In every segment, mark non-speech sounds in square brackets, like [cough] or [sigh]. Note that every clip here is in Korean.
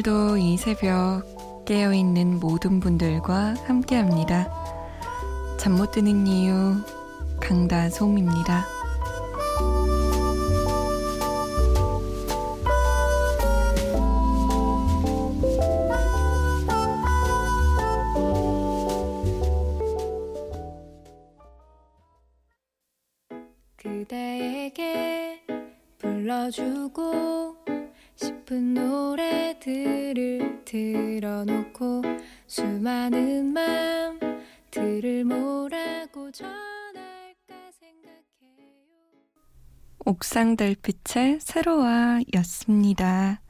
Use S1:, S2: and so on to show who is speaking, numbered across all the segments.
S1: 오늘도 이 새벽 깨어있는 모든 분들과 함께 합니다. 잠 못 드는 이유, 강다솜입니다. 그대에게 불러주고 싶은 노래 들을 들어놓고 수많은 맘들을 뭐라고 전할까 생각해요. 옥상 달빛의 새로와였습니다.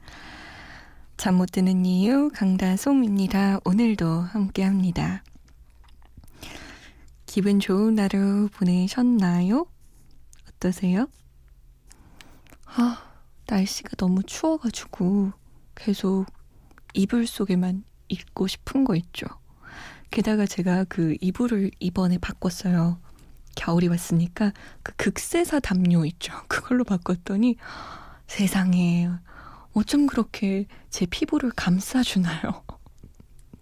S1: 잠 못 드는 이유 강다솜입니다. 오늘도 함께합니다. 기분 좋은 하루 보내셨나요? 어떠세요? 아, 날씨가 너무 추워가지고 계속 이불 속에만 있고 싶은 거 있죠. 게다가 제가 그 이불을 이번에 바꿨어요. 겨울이 왔으니까 그 극세사 담요 있죠. 그걸로 바꿨더니 세상에 어쩜 그렇게 제 피부를 감싸주나요?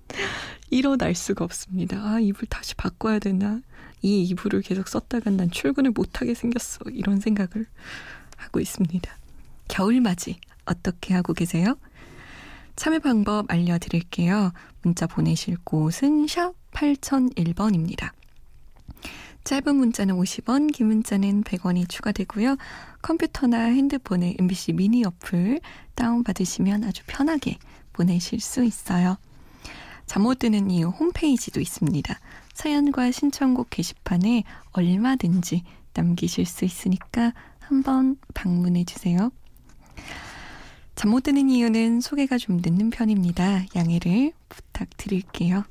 S1: [laughs] 일어날 수가 없습니다. 아, 이불 다시 바꿔야 되나? 이 이불을 계속 썼다간 난 출근을 못하게 생겼어. 이런 생각을 하고 있습니다. 겨울맞이 어떻게 하고 계세요? 참여 방법 알려드릴게요. 문자 보내실 곳은 샵 8001번입니다. 짧은 문자는 50원, 긴 문자는 100원이 추가되고요. 컴퓨터나 핸드폰에 MBC 미니 어플 다운받으시면 아주 편하게 보내실 수 있어요. 잠 못 드는 이유 홈페이지도 있습니다. 사연과 신청곡 게시판에 얼마든지 남기실 수 있으니까 한번 방문해 주세요. 잠 못 드는 이유는 소개가 좀 늦는 편입니다. 양해를 부탁드릴게요.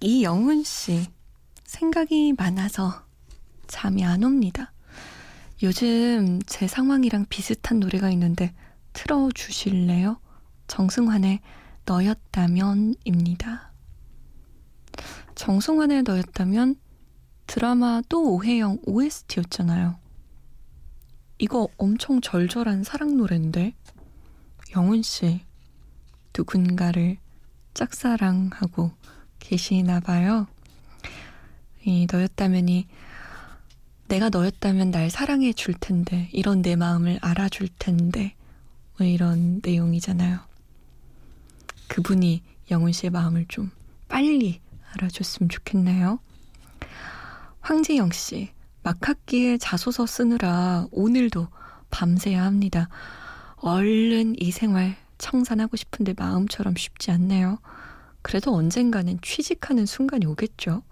S1: 이영훈 씨, 생각이 많아서 잠이 안 옵니다. 요즘 제 상황이랑 비슷한 노래가 있는데 틀어주실래요? 정승환의 너였다면입니다. 정승환의 너였다면 드라마 또 오해영 OST였잖아요. 이거 엄청 절절한 사랑 노래인데 영훈 씨 누군가를 짝사랑하고 계시나 봐요. 이 너였다면이 내가 너였다면 날 사랑해 줄 텐데 이런 내 마음을 알아줄 텐데 뭐 이런 내용이잖아요. 그분이 영훈 씨의 마음을 좀 빨리 알아줬으면 좋겠네요. 황재영 씨, 막학기에 자소서 쓰느라 오늘도 밤새야 합니다. 얼른 이 생활 청산하고 싶은데 마음처럼 쉽지 않네요. 그래도 언젠가는 취직하는 순간이 오겠죠.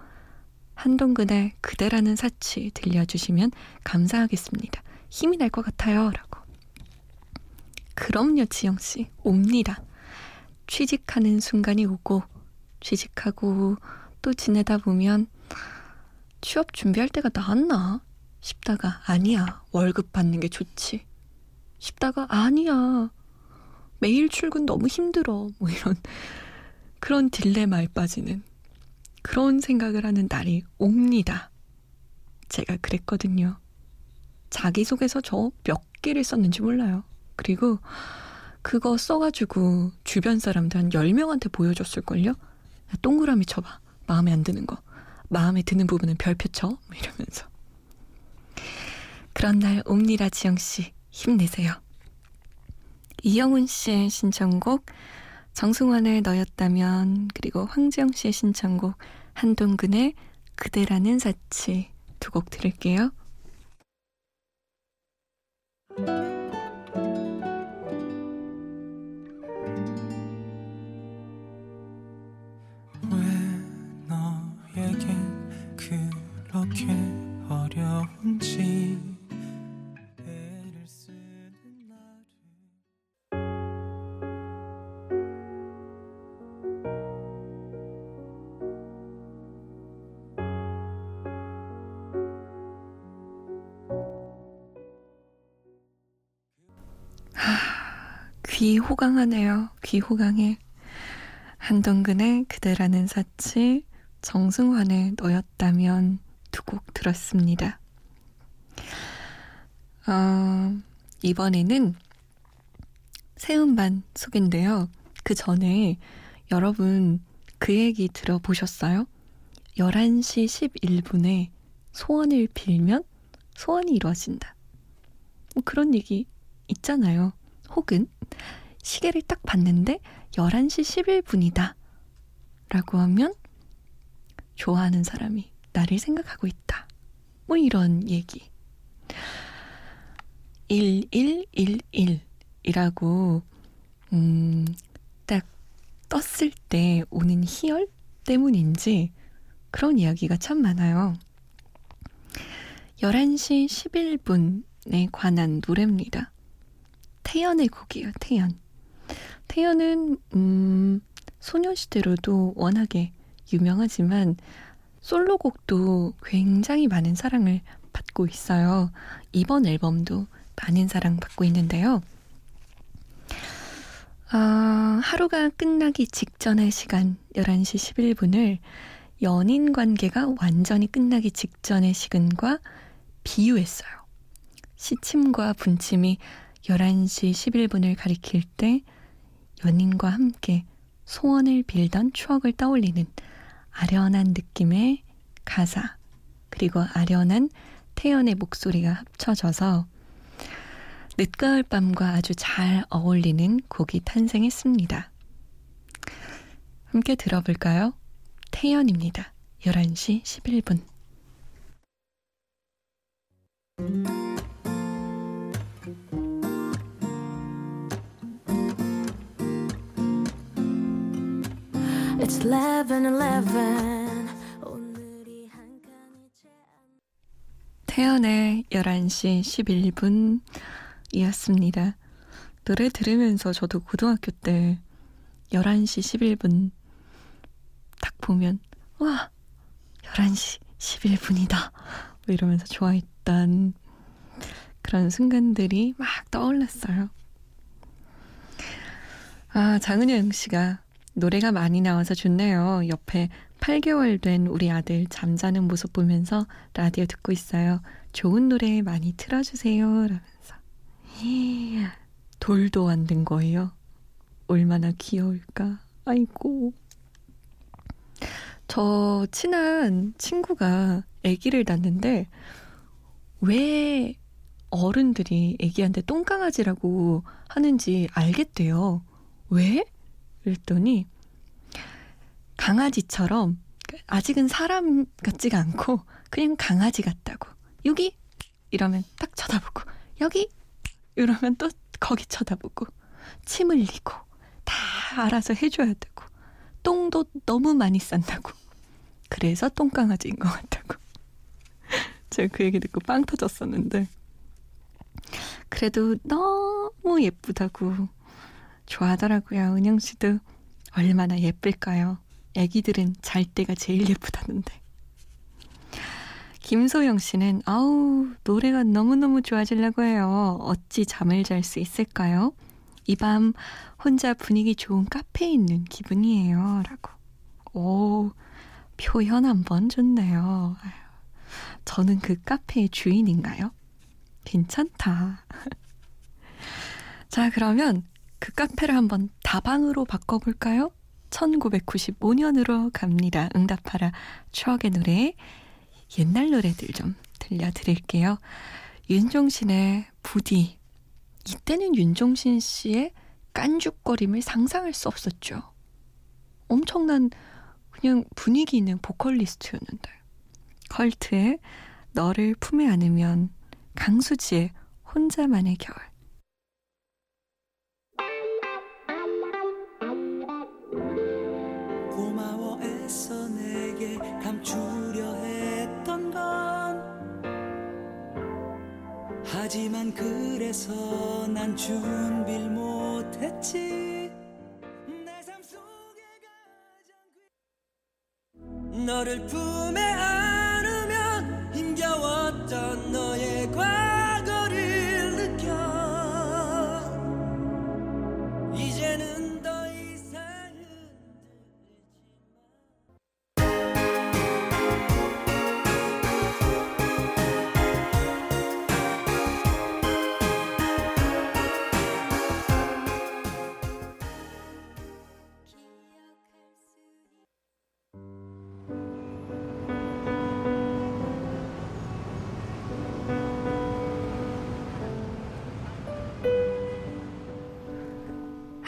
S1: 한동근의 그대라는 사치 들려주시면 감사하겠습니다. 힘이 날 것 같아요. 라고. 그럼요, 지영씨. 옵니다. 취직하는 순간이 오고, 취직하고 또 지내다 보면 취업 준비할 때가 나았나 싶다가 아니야. 월급 받는 게 좋지. 싶다가 아니야. 매일 출근 너무 힘들어. 뭐 이런 그런 딜레마에 빠지는 그런 생각을 하는 날이 옵니다. 제가 그랬거든요. 자기소개서 저 몇 개를 썼는지 몰라요. 그리고 그거 써가지고 주변 사람들 한 10명한테 보여줬을걸요? 동그라미 쳐봐. 마음에 안 드는 거. 마음에 드는 부분은 별표 쳐. 뭐 이러면서. 그런 날 옵니다, 지영씨. 힘내세요. 이영훈 씨의 신청곡, 정승환의 너였다면, 그리고 황지영 씨의 신청곡, 한동근의 그대라는 사치 두 곡 들을게요. 귀 호강하네요. 귀 호강해. 한동근의 그대라는 사치, 정승환의 너였다면 두 곡 들었습니다. 어, 이번에는 새 음반 소개인데요. 그 전에 여러분 그 얘기 들어보셨어요? 11시 11분에 소원을 빌면 소원이 이루어진다. 뭐 그런 얘기 있잖아요. 혹은 시계를 딱 봤는데 11시 11분이다. 라고 하면 좋아하는 사람이 나를 생각하고 있다. 뭐 이런 얘기. 1111이라고, 음, 딱 떴을 때 오는 희열 때문인지 그런 이야기가 참 많아요. 11시 11분에 관한 노래입니다. 태연의 곡이에요, 태연. 태연은, 음, 소녀시대로도 워낙에 유명하지만 솔로곡도 굉장히 많은 사랑을 받고 있어요. 이번 앨범도 많은 사랑 받고 있는데요. 아, 하루가 끝나기 직전의 시간 11시 11분을 연인 관계가 완전히 끝나기 직전의 시간과 비유했어요. 시침과 분침이 11시 11분을 가리킬 때 연인과 함께 소원을 빌던 추억을 떠올리는 아련한 느낌의 가사, 그리고 아련한 태연의 목소리가 합쳐져서 늦가을 밤과 아주 잘 어울리는 곡이 탄생했습니다. 함께 들어볼까요? 태연입니다. 11시 11분. It's 11, 11. 태연의 11시 11분 이었습니다. 노래 들으면서 저도 고등학교 때 11시 11분 딱 보면 와 11시 11분이다 뭐 이러면서 좋아했던 그런 순간들이 막 떠올랐어요. 아 장은영 씨가 노래가 많이 나와서 좋네요. 옆에 8개월 된 우리 아들 잠자는 모습 보면서 라디오 듣고 있어요. 좋은 노래 많이 틀어주세요. 라면서. [laughs] 돌도 안 된 거예요. 얼마나 귀여울까. 아이고. 저 친한 친구가 아기를 낳는데 왜 어른들이 아기한테 똥강아지라고 하는지 알겠대요. 왜? 그랬더니 강아지처럼 아직은 사람 같지가 않고 그냥 강아지 같다고. 여기 이러면 딱 쳐다보고 여기 이러면 또 거기 쳐다보고 침 흘리고 다 알아서 해줘야 되고 똥도 너무 많이 싼다고. 그래서 똥강아지인 것 같다고. [laughs] 제가 그 얘기 듣고 빵 터졌었는데. 그래도 너무 예쁘다고 좋아하더라고요. 은영 씨도 얼마나 예쁠까요? 애기들은 잘 때가 제일 예쁘다는데. 김소영 씨는 아우 노래가 너무너무 좋아지려고 해요. 어찌 잠을 잘 수 있을까요? 이 밤 혼자 분위기 좋은 카페에 있는 기분이에요. 라고. 오 표현 한번 좋네요. 저는 그 카페의 주인인가요? 괜찮다. [laughs] 자 그러면 그 카페를 한번 다방으로 바꿔볼까요? 1995년으로 갑니다. 응답하라 추억의 노래 옛날 노래들 좀 들려드릴게요. 윤종신의 부디 이때는 윤종신 씨의 깐죽거림을 상상할 수 없었죠. 엄청난 그냥 분위기 있는 보컬리스트였는데 컬트의 너를 품에 안으면 강수지의 혼자만의 겨울 하지만 그래서 난 준비를 못했지. 내 삶 속에 가장 너를 품에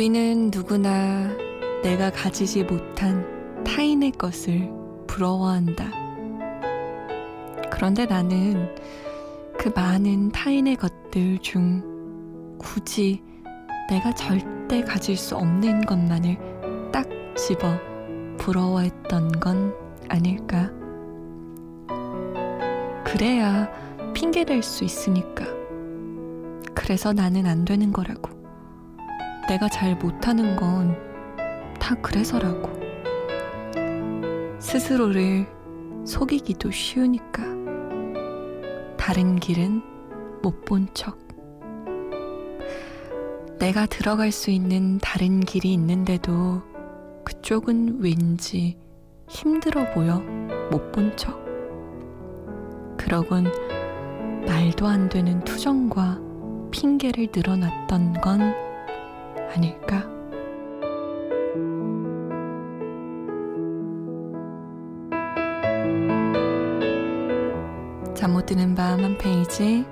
S1: 우리는 누구나 내가 가지지 못한 타인의 것을 부러워한다. 그런데 나는 그 많은 타인의 것들 중 굳이 내가 절대 가질 수 없는 것만을 딱 집어 부러워했던 건 아닐까. 그래야 핑계댈 수 있으니까. 그래서 나는 안 되는 거라고. 내가 잘 못하는 건 다 그래서라고. 스스로를 속이기도 쉬우니까. 다른 길은 못 본 척. 내가 들어갈 수 있는 다른 길이 있는데도 그쪽은 왠지 힘들어 보여 못 본 척. 그러곤 말도 안 되는 투정과 핑계를 늘어놨던 건 아닐까? 잠 못 드는 밤 한 페이지.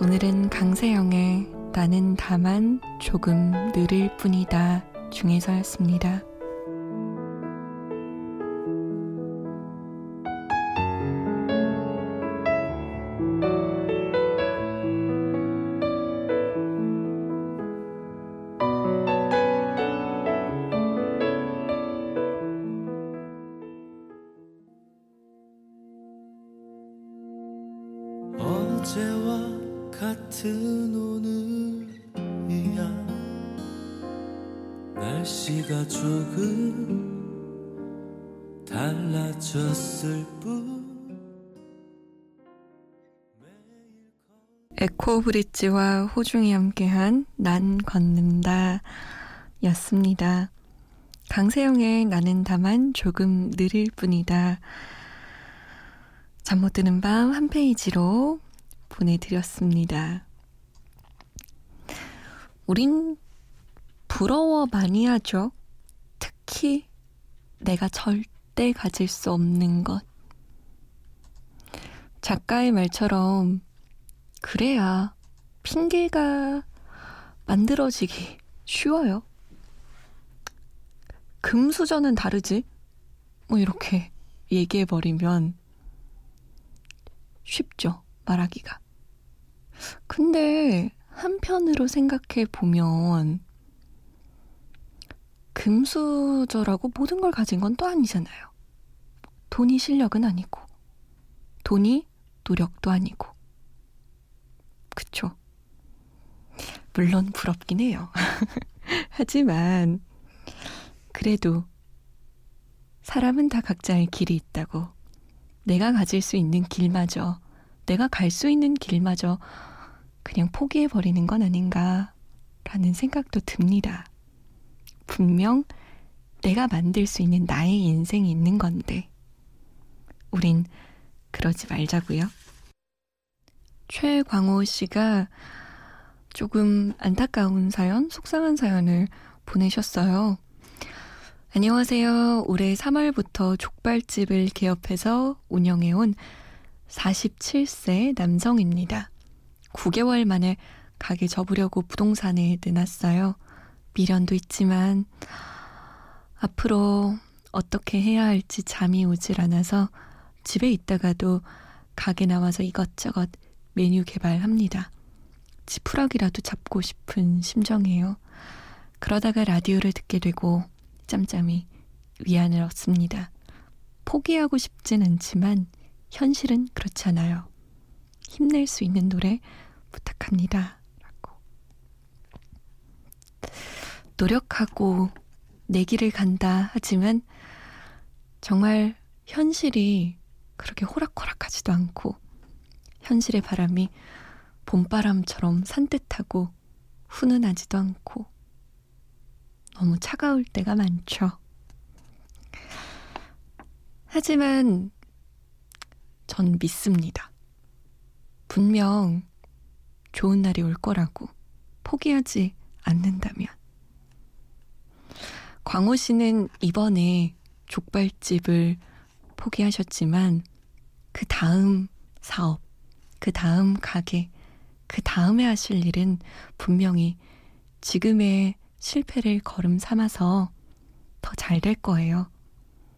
S1: 오늘은 강세영의 나는 다만 조금 느릴 뿐이다 중에서였습니다. 어제와 같은 오늘이야 날씨가 조금 달라졌을 뿐 에코 브릿지와 호중이 함께한 난 걷는다 였습니다. 강세영의 나는 다만 조금 느릴 뿐이다. 잠 못 드는 밤 한 페이지로 보내드렸습니다. 우린 부러워 많이 하죠. 특히 내가 절대 가질 수 없는 것. 작가의 말처럼 그래야 핑계가 만들어지기 쉬워요. 금수저는 다르지? 뭐 이렇게 얘기해버리면 쉽죠, 말하기가. 근데 한편으로 생각해 보면 금수저라고 모든 걸 가진 건 또 아니잖아요. 돈이 실력은 아니고, 돈이 노력도 아니고. 그쵸? 물론 부럽긴 해요. [laughs] 하지만, 그래도 사람은 다 각자의 길이 있다고 내가 가질 수 있는 길마저, 내가 갈 수 있는 길마저 그냥 포기해버리는 건 아닌가라는 생각도 듭니다. 분명 내가 만들 수 있는 나의 인생이 있는 건데, 우린 그러지 말자고요. 최광호 씨가 조금 안타까운 사연, 속상한 사연을 보내셨어요. 안녕하세요. 올해 3월부터 족발집을 개업해서 운영해온 47세 남성입니다. 9개월 만에 가게 접으려고 부동산에 내놨어요. 미련도 있지만 앞으로 어떻게 해야 할지 잠이 오질 않아서 집에 있다가도 가게 나와서 이것저것 메뉴 개발합니다. 지푸라기라도 잡고 싶은 심정이에요. 그러다가 라디오를 듣게 되고 짬짬이 위안을 얻습니다. 포기하고 싶진 않지만 현실은 그렇잖아요. 힘낼 수 있는 노래 부탁합니다. 라고. 노력하고 내 길을 간다 하지만 정말 현실이 그렇게 호락호락하지도 않고 현실의 바람이 봄바람처럼 산뜻하고 훈훈하지도 않고 너무 차가울 때가 많죠. 하지만 전 믿습니다. 분명 좋은 날이 올 거라고 포기하지 않는다면. 광호 씨는 이번에 족발집을 포기하셨지만 그 다음 사업, 그 다음 가게, 그 다음에 하실 일은 분명히 지금의 실패를 걸음 삼아서 더 잘 될 거예요.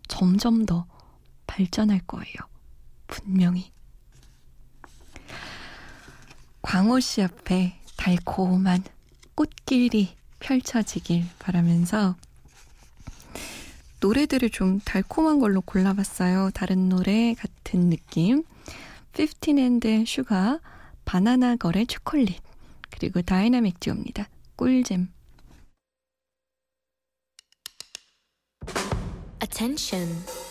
S1: 점점 더 발전할 거예요. 분명히. 광호 씨 앞에 달콤한 꽃길이 펼쳐지길 바라면서 노래들을 좀 달콤한 걸로 골라봤어요. 다른 노래 같은 느낌. 15앤드 Sugar, 바나나걸의 초콜릿, 그리고 다이나믹 듀오입니다. 꿀잼. Attention.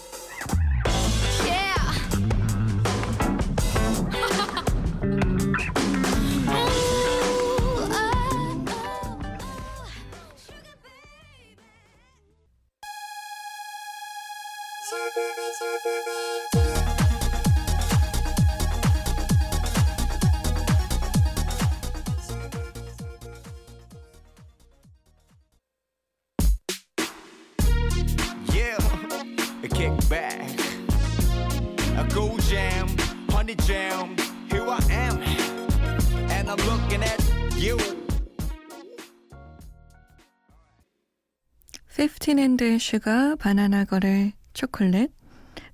S1: 15앤드 Sugar 바나나걸의 초콜릿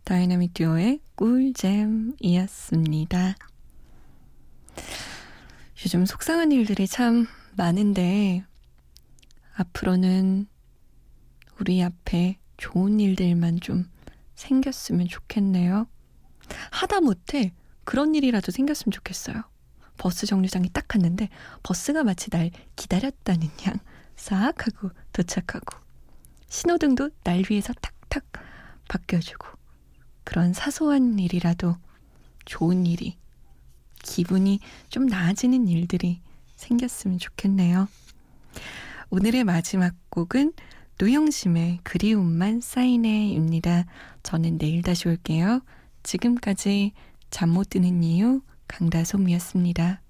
S1: 다이나믹 듀오의 꿀잼이었습니다. 요즘 속상한 일들이 참 많은데 앞으로는 우리 앞에 좋은 일들만 좀 생겼으면 좋겠네요. 하다 못해 그런 일이라도 생겼으면 좋겠어요. 버스 정류장에 딱 갔는데 버스가 마치 날 기다렸다는 양 싹 하고 도착하고 신호등도 날 위해서 탁탁 바뀌어주고 그런 사소한 일이라도 좋은 일이 기분이 좀 나아지는 일들이 생겼으면 좋겠네요. 오늘의 마지막 곡은 노영심의 그리움만 쌓이네입니다. 저는 내일 다시 올게요. 지금까지 잠 못 드는 이유 강다솜이었습니다.